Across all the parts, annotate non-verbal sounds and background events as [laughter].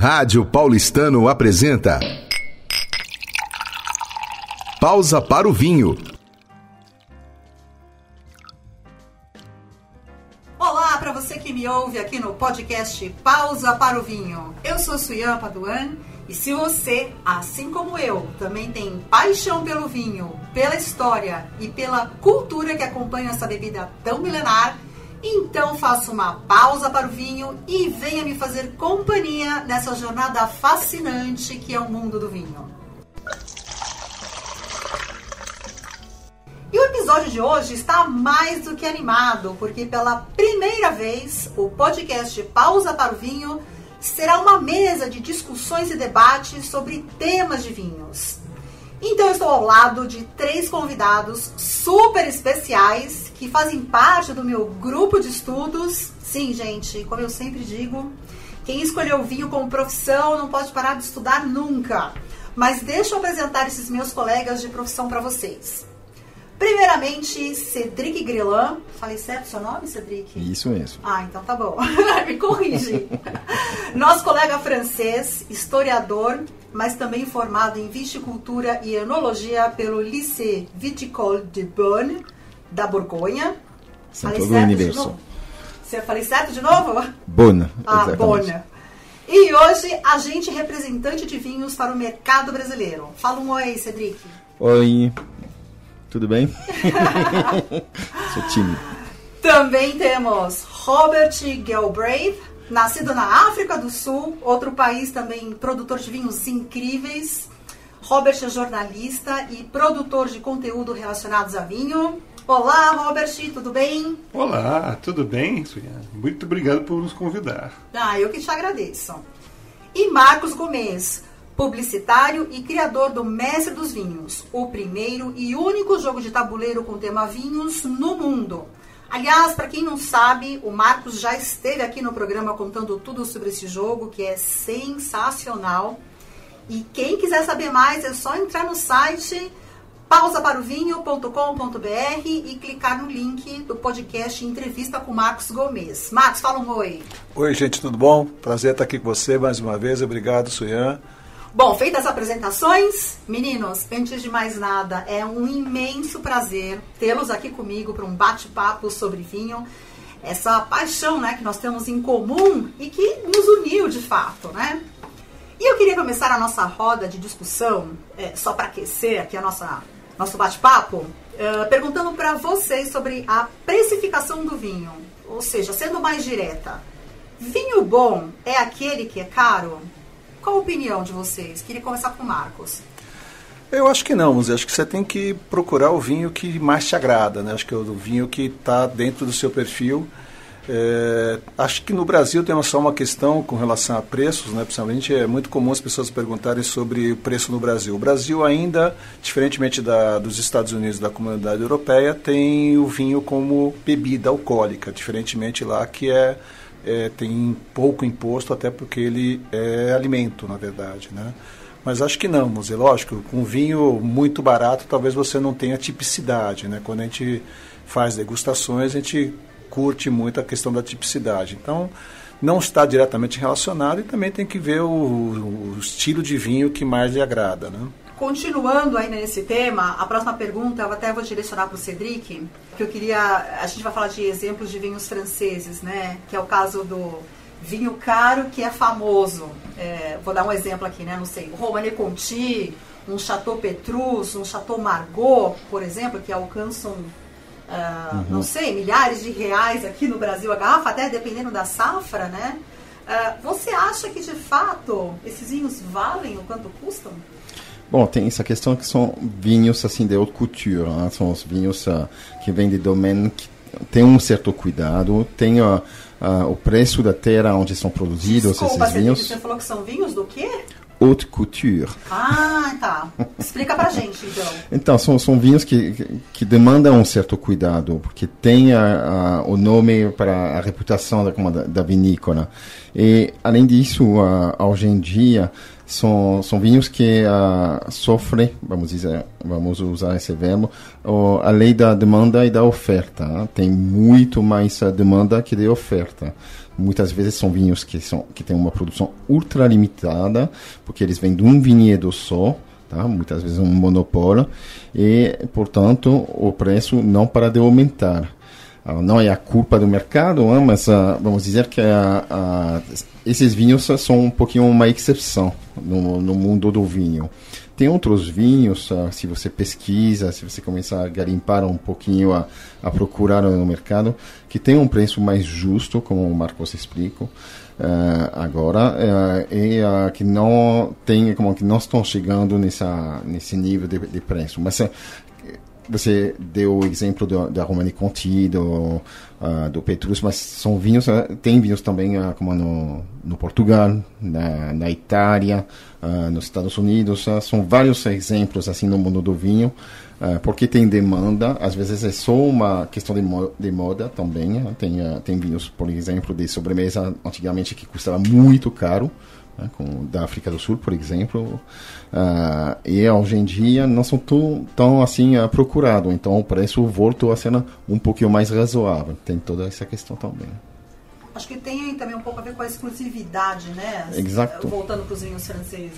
Rádio Paulistano apresenta. Pausa para o vinho. Olá para você que me ouve aqui no podcast Pausa para o Vinho. Eu sou Suyan Paduan e se você, assim como eu, também tem paixão pelo vinho, pela história e pela cultura que acompanha essa bebida tão milenar, então faça uma pausa para o vinho e venha me fazer companhia nessa jornada fascinante que é o mundo do vinho. E o episódio de hoje está mais do que animado, porque pela primeira vez o podcast Pausa para o Vinho será uma mesa de discussões e debates sobre temas de vinhos. Então eu estou ao lado de três convidados super especiais que fazem parte do meu grupo de estudos. Sim, gente, como eu sempre digo, quem escolheu o vinho como profissão não pode parar de estudar nunca. Mas deixa eu apresentar esses meus colegas de profissão para vocês. Primeiramente, Cedric Grelan. Falei certo o seu nome, Cedric? Isso mesmo. Ah, então tá bom. [laughs] Me corrige. [laughs] Nosso colega francês, historiador, mas também formado em viticultura e enologia pelo Lycée Viticole de Bonne, da Borgonha. São todo o universo. Você falei certo de novo? Bonne. Ah, Bonne. E hoje, agente representante de vinhos para o mercado brasileiro. Fala um oi, Cedric. Oi, tudo bem? [laughs] Sou tímido. Também temos Robert Galbraith, nascido na África do Sul, outro país também produtor de vinhos incríveis. Robert é jornalista e produtor de conteúdo relacionados a vinho. Olá, Robert, tudo bem? Olá, tudo bem, Muito obrigado por nos convidar. Ah, eu que te agradeço. E Marcos Gomes, publicitário e criador do Mestre dos Vinhos, o primeiro e único jogo de tabuleiro com tema vinhos no mundo. Aliás, para quem não sabe, o Marcos já esteve aqui no programa contando tudo sobre esse jogo, que é sensacional. E quem quiser saber mais é só entrar no site pausaparovinho.com.br e clicar no link do podcast Entrevista com Marcos Gomes. Marcos, fala um oi. Oi, gente, tudo bom? Prazer estar aqui com você mais uma vez. Obrigado, Suyan. Bom, feitas as apresentações, meninos, antes de mais nada, é um imenso prazer tê-los aqui comigo para um bate-papo sobre vinho. Essa paixão né, que nós temos em comum e que nos uniu de fato, né? E eu queria começar a nossa roda de discussão, é, só para aquecer aqui a nossa, nosso bate-papo, é, perguntando para vocês sobre a precificação do vinho. Ou seja, sendo mais direta, vinho bom é aquele que é caro? Qual a opinião de vocês? Queria começar com o Marcos. Eu acho que não, mas acho que você tem que procurar o vinho que mais te agrada, né? Acho que é o vinho que está dentro do seu perfil. É, acho que no Brasil tem só uma questão com relação a preços, né? Principalmente é muito comum as pessoas perguntarem sobre o preço no Brasil. O Brasil ainda, diferentemente da, dos Estados Unidos da comunidade europeia, tem o vinho como bebida alcoólica, diferentemente lá que é é, tem pouco imposto, até porque ele é alimento, na verdade, né? Mas acho que não, mas é lógico, com vinho muito barato, talvez você não tenha tipicidade, né? Quando a gente faz degustações, a gente curte muito a questão da tipicidade. Então, não está diretamente relacionado e também tem que ver o, o estilo de vinho que mais lhe agrada, né? Continuando ainda nesse tema, a próxima pergunta eu até vou direcionar para o Cedric, que eu queria. A gente vai falar de exemplos de vinhos franceses, né? Que é o caso do vinho caro que é famoso. É, vou dar um exemplo aqui, né? Não sei, Romane Conti, um Chateau Petrus, um Chateau Margaux, por exemplo, que alcançam, uh, uhum. não sei, milhares de reais aqui no Brasil a garrafa, até dependendo da safra, né? Uh, você acha que de fato esses vinhos valem o quanto custam? Bom, tem essa questão que são vinhos assim de haute couture, né? são os vinhos uh, que vêm de domaine que tem um certo cuidado, tem uh, uh, o preço da terra onde são produzidos Desculpa, esses vinhos. Você falou que são vinhos do quê? Haute couture. Ah, tá. Explica pra gente, então. [laughs] Então, são, são vinhos que, que, demandam um certo cuidado, porque tem a, a, o nome para a reputação da, da, da vinícola. E, além disso, hoje em dia, são, são vinhos que uh, sofrem, vamos dizer, vamos usar esse verbo, uh, a lei da demanda e da oferta. Né? Tem muito mais demanda que de oferta. Muitas vezes são vinhos que, são, que têm uma produção ultra limitada, porque eles vêm de um vinhedo só, tá? muitas vezes um monopólio, e, portanto, o preço não para de aumentar. Uh, não é a culpa do mercado, né? mas uh, vamos dizer que uh, esses vinhos são um pouquinho uma exceção no, no mundo do vinho. Tem outros vinhos, uh, se você pesquisa, se você começar a garimpar um pouquinho, a, a procurar no mercado, que tem um preço mais justo, como o Marcos explicou uh, agora, uh, e que não tem, como que não estão chegando nessa, nesse nível de, de preço. Mas você deu o exemplo da Romani Conti, do, uh, do Petrus, mas são vinhos, uh, tem vinhos também uh, como no, no Portugal, na, na Itália, nos Estados Unidos, são vários exemplos assim no mundo do vinho, porque tem demanda, às vezes é só uma questão de, mo de moda também, tem, tem vinhos, por exemplo, de sobremesa antigamente que custava muito caro, né, da África do Sul, por exemplo, uh, e hoje em dia não são tão, tão assim uh, procurados, então o preço voltou a ser um pouquinho mais razoável. Tem toda essa questão também. Acho que tem também um pouco a ver com a exclusividade, né? Exato. Voltando para os vinhos franceses.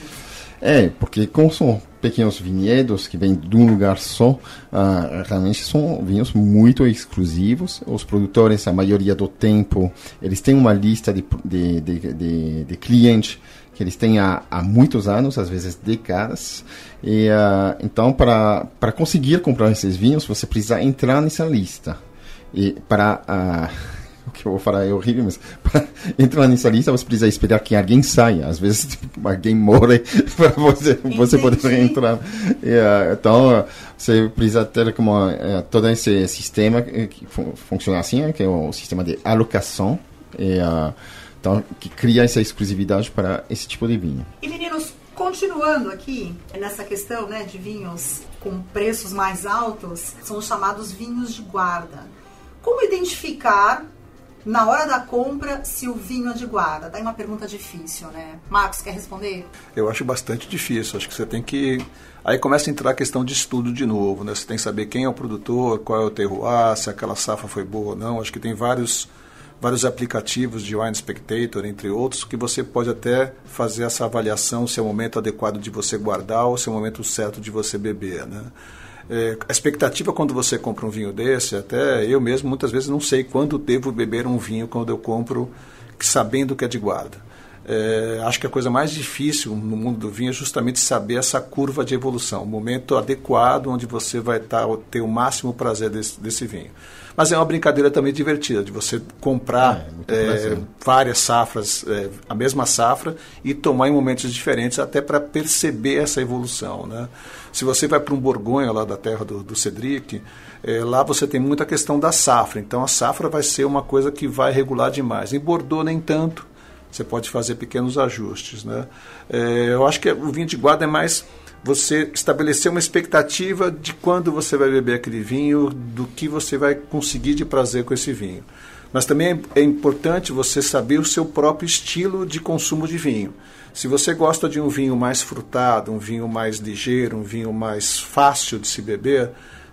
É, porque como são pequenos vinhedos que vêm de um lugar só, uh, realmente são vinhos muito exclusivos. Os produtores, a maioria do tempo, eles têm uma lista de, de, de, de, de clientes que eles têm há, há muitos anos, às vezes décadas. E, uh, então, para, conseguir comprar esses vinhos, você precisa entrar nessa lista. E para... Uh, o que eu vou falar é horrível, mas [laughs] para entrar nessa lista você precisa esperar que alguém saia. Às vezes [laughs] tipo, alguém morre [laughs] para você, você poder entrar. E, uh, então você precisa ter como uh, todo esse sistema que fun funciona assim, que é o sistema de alocação. E, uh, então, que cria essa exclusividade para esse tipo de vinho. E meninos, continuando aqui nessa questão né, de vinhos com preços mais altos, são os chamados vinhos de guarda. Como identificar na hora da compra se o vinho é de guarda? Daí uma pergunta difícil, né? Marcos, quer responder? Eu acho bastante difícil. Acho que você tem que. Aí começa a entrar a questão de estudo de novo, né? Você tem que saber quem é o produtor, qual é o terroir, se aquela safra foi boa ou não. Acho que tem vários vários aplicativos de Wine Spectator, entre outros, que você pode até fazer essa avaliação se é o momento adequado de você guardar ou se é o momento certo de você beber, né? É, a expectativa quando você compra um vinho desse, até eu mesmo muitas vezes não sei quando devo beber um vinho quando eu compro, sabendo que é de guarda. É, acho que a coisa mais difícil no mundo do vinho é justamente saber essa curva de evolução, o momento adequado onde você vai tá, ter o máximo prazer desse, desse vinho. Mas é uma brincadeira também divertida, de você comprar é, é, várias safras, é, a mesma safra, e tomar em momentos diferentes, até para perceber essa evolução. Né? Se você vai para um Borgonha, lá da terra do, do Cedric, é, lá você tem muita questão da safra. Então a safra vai ser uma coisa que vai regular demais. Em Bordeaux, nem tanto. Você pode fazer pequenos ajustes. Né? Eu acho que o vinho de guarda é mais você estabelecer uma expectativa de quando você vai beber aquele vinho, do que você vai conseguir de prazer com esse vinho. Mas também é importante você saber o seu próprio estilo de consumo de vinho. Se você gosta de um vinho mais frutado, um vinho mais ligeiro, um vinho mais fácil de se beber,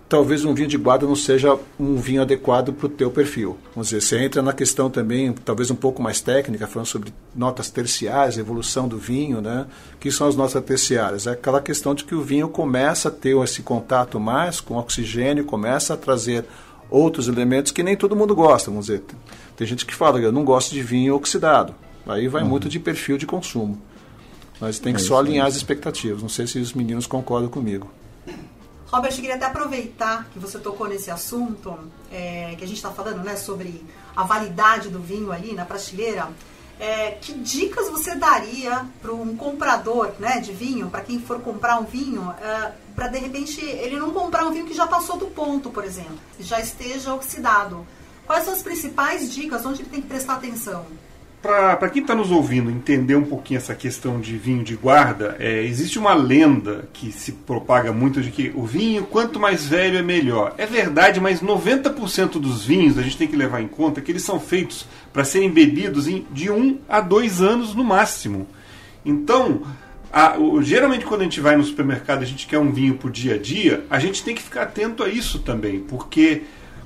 talvez um vinho de guarda não seja um vinho adequado para o teu perfil. Vamos dizer, você entra na questão também, talvez um pouco mais técnica, falando sobre notas terciárias, evolução do vinho, né? que são as notas terciárias? É aquela questão de que o vinho começa a ter esse contato mais com oxigênio, começa a trazer outros elementos que nem todo mundo gosta, vamos dizer. Tem gente que fala, eu não gosto de vinho oxidado. Aí vai uhum. muito de perfil de consumo. Mas tem que é só alinhar as expectativas. Não sei se os meninos concordam comigo. Robert, eu queria até aproveitar que você tocou nesse assunto, é, que a gente está falando né, sobre a validade do vinho ali na prateleira. É, que dicas você daria para um comprador né, de vinho, para quem for comprar um vinho, é, para de repente ele não comprar um vinho que já passou do ponto, por exemplo, já esteja oxidado? Quais são as principais dicas, onde ele tem que prestar atenção? Para quem está nos ouvindo entender um pouquinho essa questão de vinho de guarda, é, existe uma lenda que se propaga muito de que o vinho, quanto mais velho, é melhor. É verdade, mas 90% dos vinhos a gente tem que levar em conta que eles são feitos para serem bebidos em, de 1 um a 2 anos no máximo. Então, a, o, geralmente quando a gente vai no supermercado a gente quer um vinho pro dia a dia, a gente tem que ficar atento a isso também, porque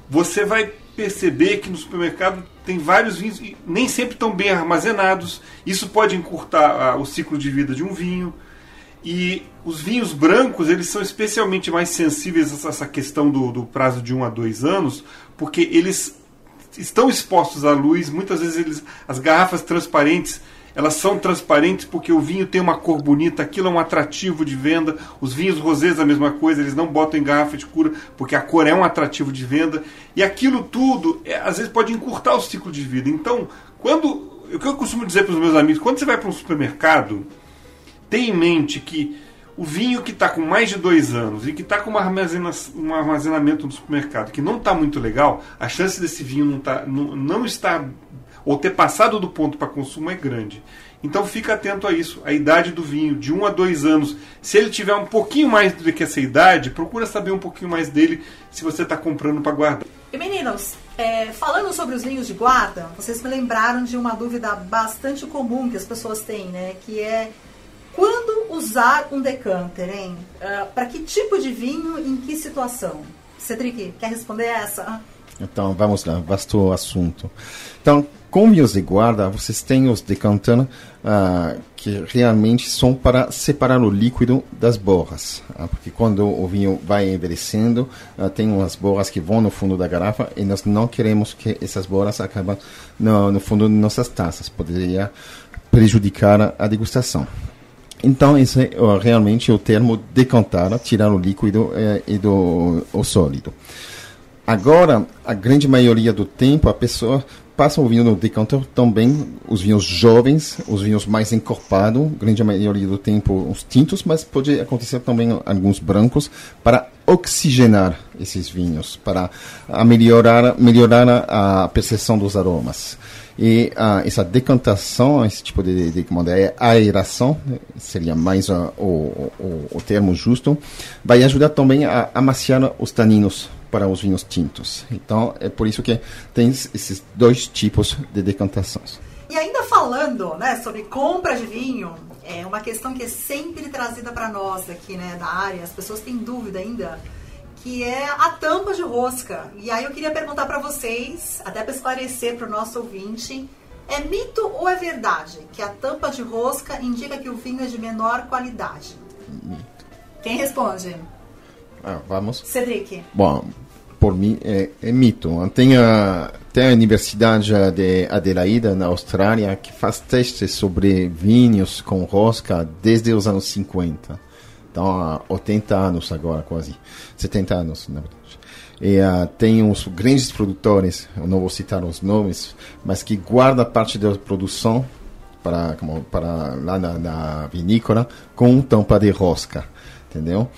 você vai perceber que no supermercado tem vários vinhos e nem sempre estão bem armazenados. Isso pode encurtar o ciclo de vida de um vinho. E os vinhos brancos, eles são especialmente mais sensíveis a essa questão do, do prazo de um a dois anos, porque eles estão expostos à luz, muitas vezes eles, as garrafas transparentes elas são transparentes porque o vinho tem uma cor bonita, aquilo é um atrativo de venda. Os vinhos rosés a mesma coisa, eles não botam em garrafa de cura porque a cor é um atrativo de venda. E aquilo tudo, é, às vezes, pode encurtar o ciclo de vida. Então, quando. O que eu costumo dizer para os meus amigos, quando você vai para um supermercado, tenha em mente que o vinho que está com mais de dois anos e que está com armazena, um armazenamento no supermercado que não está muito legal, a chance desse vinho não, tá, não, não estar ou ter passado do ponto para consumo é grande. Então fica atento a isso. A idade do vinho, de 1 um a 2 anos. Se ele tiver um pouquinho mais do que essa idade, procura saber um pouquinho mais dele se você está comprando para guardar. E meninos, é, falando sobre os vinhos de guarda, vocês me lembraram de uma dúvida bastante comum que as pessoas têm, né? Que é quando usar um decanter, hein? Uh, ah, para que tipo de vinho, em que situação? Cedric, quer responder essa? Então, vamos lá, vasto assunto. Então, com vinhos de guarda, vocês têm os decantando uh, que realmente são para separar o líquido das borras. Uh, porque quando o vinho vai envelhecendo, uh, tem umas borras que vão no fundo da garrafa e nós não queremos que essas borras acabem no, no fundo de nossas taças. Poderia prejudicar a degustação. Então, esse é realmente o termo decantar, tirar o líquido eh, e do o sólido. Agora, a grande maioria do tempo, a pessoa passam o vinho no decanter também os vinhos jovens, os vinhos mais encorpados, grande maioria do tempo os tintos, mas pode acontecer também alguns brancos para oxigenar esses vinhos, para melhorar, melhorar a, percepção dos aromas. E essa decantação, esse tipo de, de, de é aeração, seria mais uh, o, o, o termo justo, vai ajudar também a amaciar os taninos para os vinhos tintos. Então, é por isso que tem esses dois tipos de decantações. E ainda falando né, sobre compra de vinho, é uma questão que é sempre trazida para nós aqui né, da área, as pessoas têm dúvida ainda, que é a tampa de rosca. E aí eu queria perguntar para vocês, até para esclarecer para o nosso ouvinte, é mito ou é verdade que a tampa de rosca indica que o vinho é de menor qualidade? Mito. Quem responde? Ah, vamos. Cedric. Bom, por mim é, é, mito. Tem a, tem a Universidade de Adelaida, na Austrália, que faz testes sobre vinhos com rosca desde os anos 50. Então, há 80 anos agora, quase. 70 anos, na verdade. E uh, tem uns grandes produtores, eu não vou citar os nomes, mas que guarda parte da produção para, como, para lá na, na vinícola com tampa de rosca, entendeu?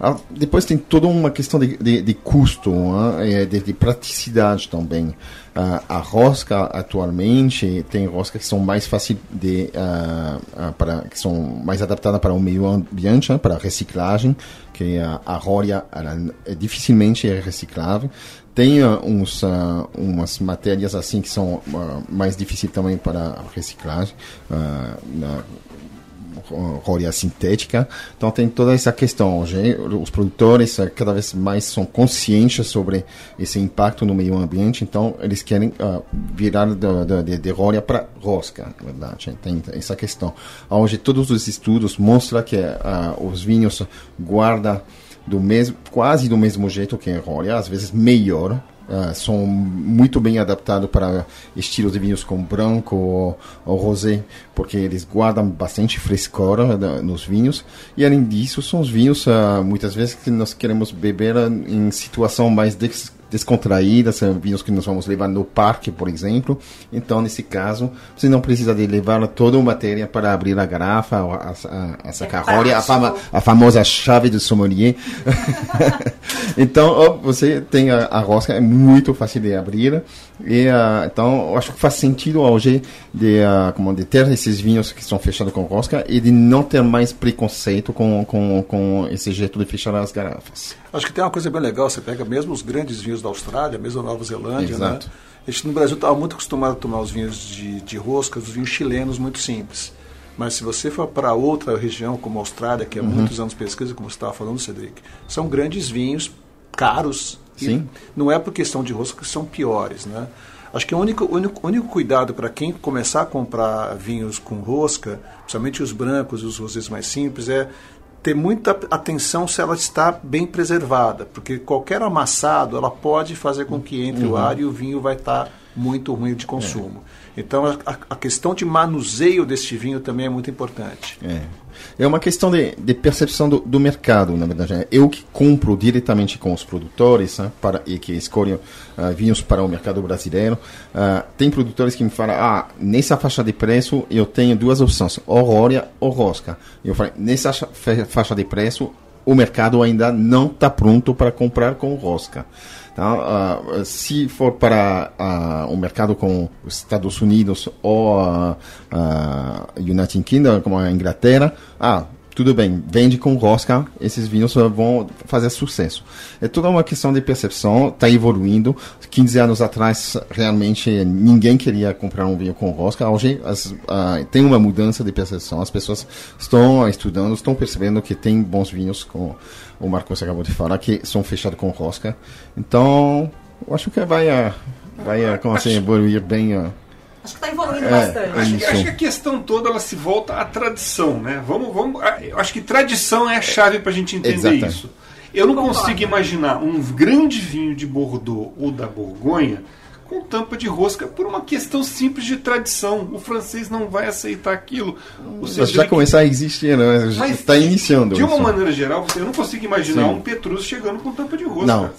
Ah, depois tem toda uma questão de, de, de custo, né? de, de, praticidade também. Ah, a rosca atualmente tem roscas que são mais fáceis de uh, para que são mais adaptadas para o meio ambiente, né? para reciclagem, que a, a rolia é dificilmente é reciclável. Tem uh, uns, uh, umas matérias assim que são mais difíceis também para reciclagem, na, rolia sintética. Então tem toda essa questão. Os produtores eh, cada vez mais são conscientes sobre esse impacto no meio ambiente, então eles querem uh, virar de, de, de rolia para rosca, na verdade. Tem essa questão. Hoje todos os estudos mostram que uh, os vinhos guardam do mesmo, quase do mesmo jeito que a rolia, às vezes melhor, Uh, são muito bem adaptados para estilos de vinhos como branco ou, ou rosé, porque eles guardam bastante frescor uh, nos vinhos. E além disso, são os vinhos uh, muitas vezes que nós queremos beber em situação mais descontraídas, são vinhos que nós vamos levar no parque, por exemplo. Então, nesse caso, você não precisa de levar toda a matéria para abrir a garrafa, a, a, a a, fama, a famosa chave do sommelier. [laughs] [laughs] então, você tem a, a rosca, é muito fácil de abrir. E, uh, então, acho que faz sentido hoje de, uh, como de ter esses vinhos que são fechados com rosca e de não ter mais preconceito com, com, com esse jeito de fechar as garrafas. Acho que tem uma coisa bem legal, você pega mesmo os grandes vinhos da Austrália, mesmo da Nova Zelândia, né? A gente no Brasil estava muito acostumado a tomar os vinhos de, de rosca, os vinhos chilenos muito simples. Mas se você for para outra região, como a Austrália, que há muitos anos pesquisa, como você estava falando, Cedric, são grandes vinhos, caros. E Sim. Não é por questão de rosca que são piores, né? Acho que o único, único, único cuidado para quem começar a comprar vinhos com rosca, principalmente os brancos e os rosés mais simples, é ter muita atenção se ela está bem preservada, porque qualquer amassado ela pode fazer com que entre o ar e o vinho vai estar muito ruim de consumo. Então a, a questão de manuseio deste vinho também é muito importante. É. É uma questão de, de percepção do, do mercado, na verdade. Eu que compro diretamente com os produtores né, para, e que escolho ah, vinhos para o mercado brasileiro. ah, tem produtores que me falam, ah, nessa faixa de preço eu tenho duas opções, Aurora ou Rosca. Eu falei, nessa faixa de preço o mercado ainda não está pronto para comprar com Rosca. Tá? Ah, se for para ah, o mercado com os Estados Unidos ou a United Kingdom, como a Inglaterra, ah, tudo bem, vende com rosca, esses vinhos vão fazer sucesso. É toda uma questão de percepção, está evoluindo. 15 anos atrás, realmente, ninguém queria comprar um vinho com rosca. Hoje, as, ah, tem uma mudança de percepção. As pessoas estão estudando, estão percebendo que tem bons vinhos, como o Marcos acabou de falar, que são fechados com rosca. Então, eu acho que vai, vai como assim, evoluir bem. Acho que está evoluindo É, bastante. Acho, que- acho que a questão toda ela se volta à tradição, né? Vamos, vamos. ah, Eu acho que tradição é a chave para a gente entender Exatamente. isso. Eu não Concordo. consigo imaginar um grande vinho de Bordeaux ou da Borgonha com tampa de rosca por uma questão simples de tradição. O francês não vai aceitar aquilo. O Mas já começar a existir, né? Já Mas, está iniciando. De uma isso. maneira geral, eu não consigo imaginar Sim. um Petrus chegando com tampa de rosca. Não,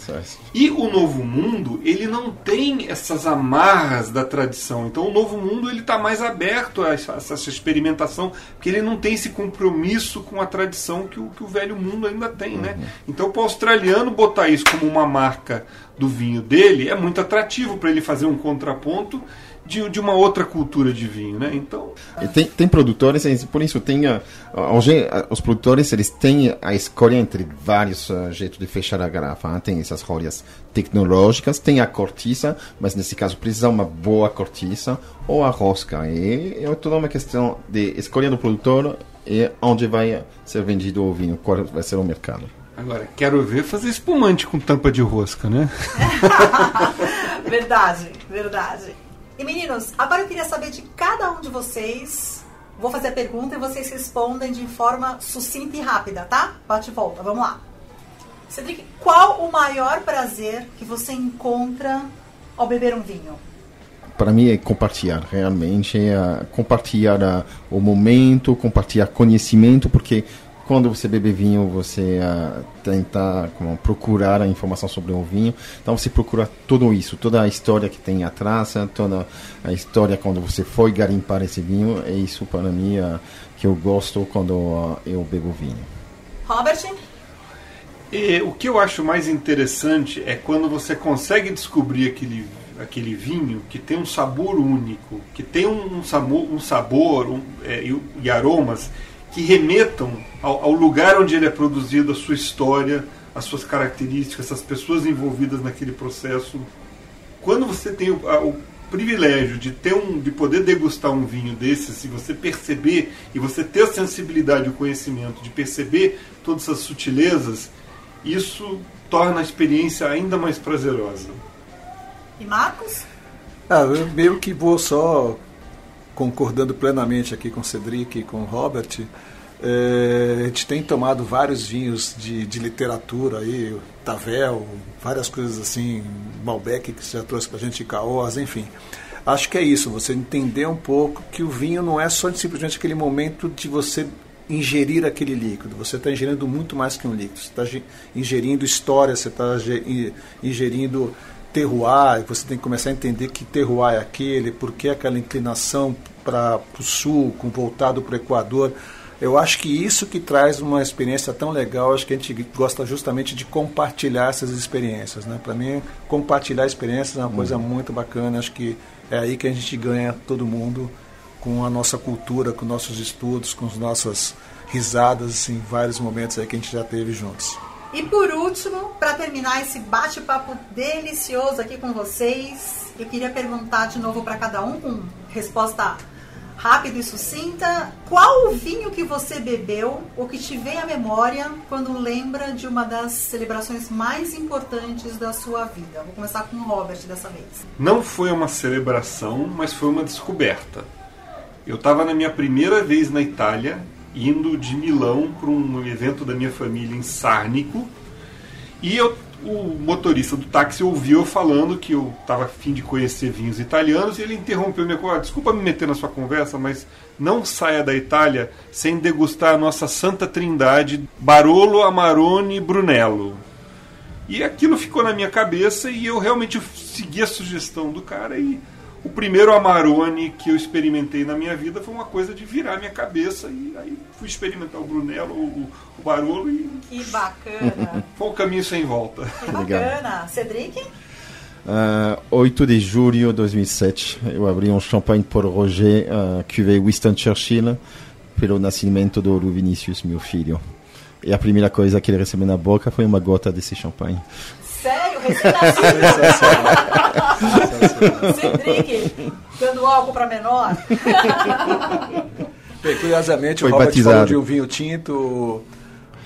E o Novo Mundo, ele não tem essas amarras da tradição. Então o Novo Mundo ele está mais aberto a essa, essa experimentação, porque ele não tem esse compromisso com a tradição que o, que o Velho Mundo ainda tem, né? Então para o australiano botar isso como uma marca do vinho dele é muito atrativo para ele fazer um contraponto de, de uma outra cultura de vinho, né? Então tem, tem produtores, por isso tem hoje os produtores eles têm a escolha entre vários ah, jeitos de fechar a garrafa. né? Tem essas rolhas tecnológicas, tem a cortiça, mas nesse caso precisa uma boa cortiça ou a rosca. E é toda uma questão de escolha do produtor e onde vai ser vendido o vinho, qual vai ser o mercado. Agora quero ver fazer espumante com tampa de rosca, né? [laughs] Verdade, verdade. E meninos, agora eu queria saber de cada um de vocês. Vou fazer a pergunta e vocês respondem de forma sucinta e rápida, tá? Bate e volta, vamos lá. Cedric, qual o maior prazer que você encontra ao beber um vinho? para mim é compartilhar realmente é compartilhar ah, o momento compartilhar conhecimento porque quando você bebe vinho você ah, tenta como, procurar a informação sobre o vinho. Então você procura tudo isso toda a história que tem atrás ah, toda a história quando você foi garimpar esse vinho. É isso para mim ah, que eu gosto quando ah, eu bebo vinho. Robert? E o que eu acho mais interessante é quando você consegue descobrir aquele, aquele vinho que tem um sabor único, que tem um sabor, um sabor um, é, e, e aromas que remetam ao, ao lugar onde ele é produzido, a sua história, as suas características, as pessoas envolvidas naquele processo. Quando você tem o, a- o privilégio de ter um, de poder degustar um vinho desses, e você perceber e você ter a sensibilidade e o conhecimento de perceber todas essas sutilezas, isso torna a experiência ainda mais prazerosa. E Marcos? Ah, eu meio que vou só concordando plenamente aqui com o Cedric e com o Robert. É, a gente tem tomado vários vinhos de, de literatura aí, Tavel, várias coisas assim, Malbec que você já trouxe pra gente, Caos, enfim. Acho que é isso, você entender um pouco que o vinho não é só simplesmente aquele momento de você ingerir aquele líquido. Você está ingerindo muito mais que um líquido. Você está ingerindo história, você está ingerindo terroir, você tem que começar a entender que terroir é aquele, por que aquela inclinação para o sul, com voltado para o Equador. Eu acho que isso que traz uma experiência tão legal, acho que a gente gosta justamente de compartilhar essas experiências. Né? Para mim, compartilhar experiências é uma coisa muito bacana, acho que é aí que a gente ganha todo mundo com a nossa cultura, com nossos estudos, com as nossas risadas, assim, vários momentos aí que a gente já teve juntos. E por último, para terminar esse bate-papo delicioso aqui com vocês, eu queria perguntar de novo para cada um com resposta rápida e sucinta. Qual o vinho que você bebeu ou que te vem à memória quando lembra de uma das celebrações mais importantes da sua vida? Vou começar com o Robert dessa vez. Não foi uma celebração, mas foi uma descoberta. Eu estava na minha primeira vez na Itália, indo de Milão para um evento da minha família em Sárnico, e eu o motorista do táxi ouviu eu falando que eu estava afim de conhecer vinhos italianos e ele interrompeu minha conversa. Desculpa me meter na sua conversa, mas não saia da Itália sem degustar a nossa santa trindade Barolo, Amarone e Brunello. E aquilo ficou na minha cabeça e eu realmente segui a sugestão do cara e o primeiro Amarone que eu experimentei na minha vida foi uma coisa de virar minha cabeça e aí fui experimentar o Brunello, o, o Barolo e. Que bacana! [laughs] Foi um caminho sem volta. Que bacana! Cedric? Uh, 8 de julho de 2007, eu abri um champanhe por Roger, uh, cuvée Winston Churchill, pelo nascimento do Vinicius, meu filho. E a primeira coisa que ele recebeu na boca foi uma gota desse champanhe. Recém-nascido? Cedric, dando álcool para menor? Bem, curiosamente, Foi o Robert batizado. falou de um vinho tinto,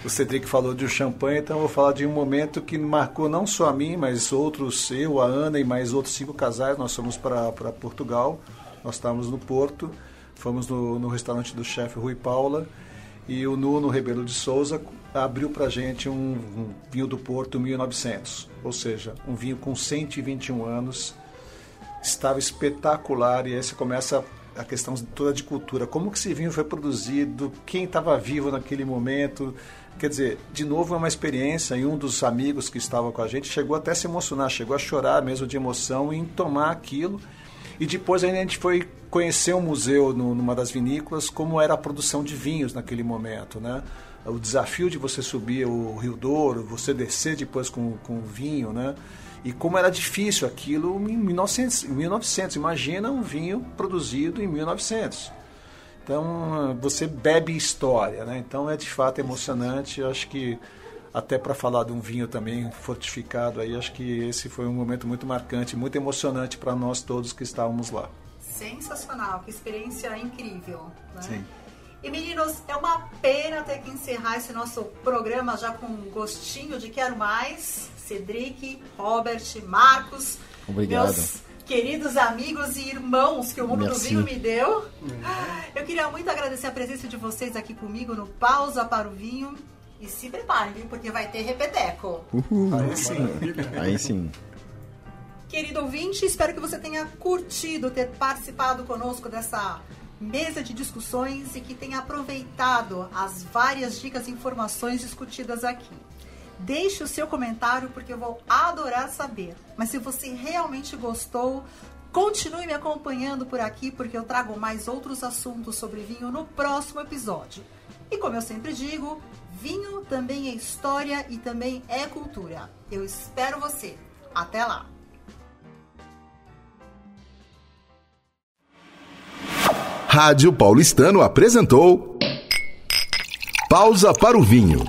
o Cedric falou de um champanhe, então eu vou falar de um momento que marcou não só a mim, mas outros, eu, a Ana e mais outros cinco casais. Nós fomos para Portugal, nós estávamos no Porto, fomos no, no restaurante do chefe Rui Paula e o Nuno Rebelo de Souza abriu para gente um, um, vinho do Porto 1900, ou seja, um vinho com 121 anos, estava espetacular e aí você começa a questão toda de cultura, como que esse vinho foi produzido, quem estava vivo naquele momento, quer dizer, de novo é uma experiência e um dos amigos que estava com a gente chegou até a se emocionar, chegou a chorar mesmo de emoção em tomar aquilo. E depois a gente foi conhecer um museu no, numa das vinícolas, como era a produção de vinhos naquele momento, né? O desafio de você subir o Rio Douro, você descer depois com, com vinho, né? E como era difícil aquilo em 1900, 1900. Imagina um vinho produzido em 1900. Então, você bebe história, né? Então, é de fato emocionante. Eu acho que até para falar de um vinho também fortificado aí, acho que esse foi um momento muito marcante, muito emocionante para nós todos que estávamos lá. Sensacional, que experiência incrível. Né? Sim. E meninos, é uma pena ter que encerrar esse nosso programa já com um gostinho de quero mais. Cedric, Robert, Marcos, Obrigado. meus queridos amigos e irmãos que o mundo Merci. do vinho me deu. Eu queria muito agradecer a presença de vocês aqui comigo no Pausa para o Vinho. E se preparem, porque vai ter repeteco. Uhul. Aí sim. Aí sim. Querido ouvinte, espero que você tenha curtido ter participado conosco dessa mesa de discussões e que tenha aproveitado as várias dicas e informações discutidas aqui. Deixe o seu comentário porque eu vou adorar saber. Mas se você realmente gostou, continue me acompanhando por aqui porque eu trago mais outros assuntos sobre vinho no próximo episódio. E como eu sempre digo, vinho também é história e também é cultura. Eu espero você. Até lá! Rádio Paulistano apresentou Pausa para o Vinho.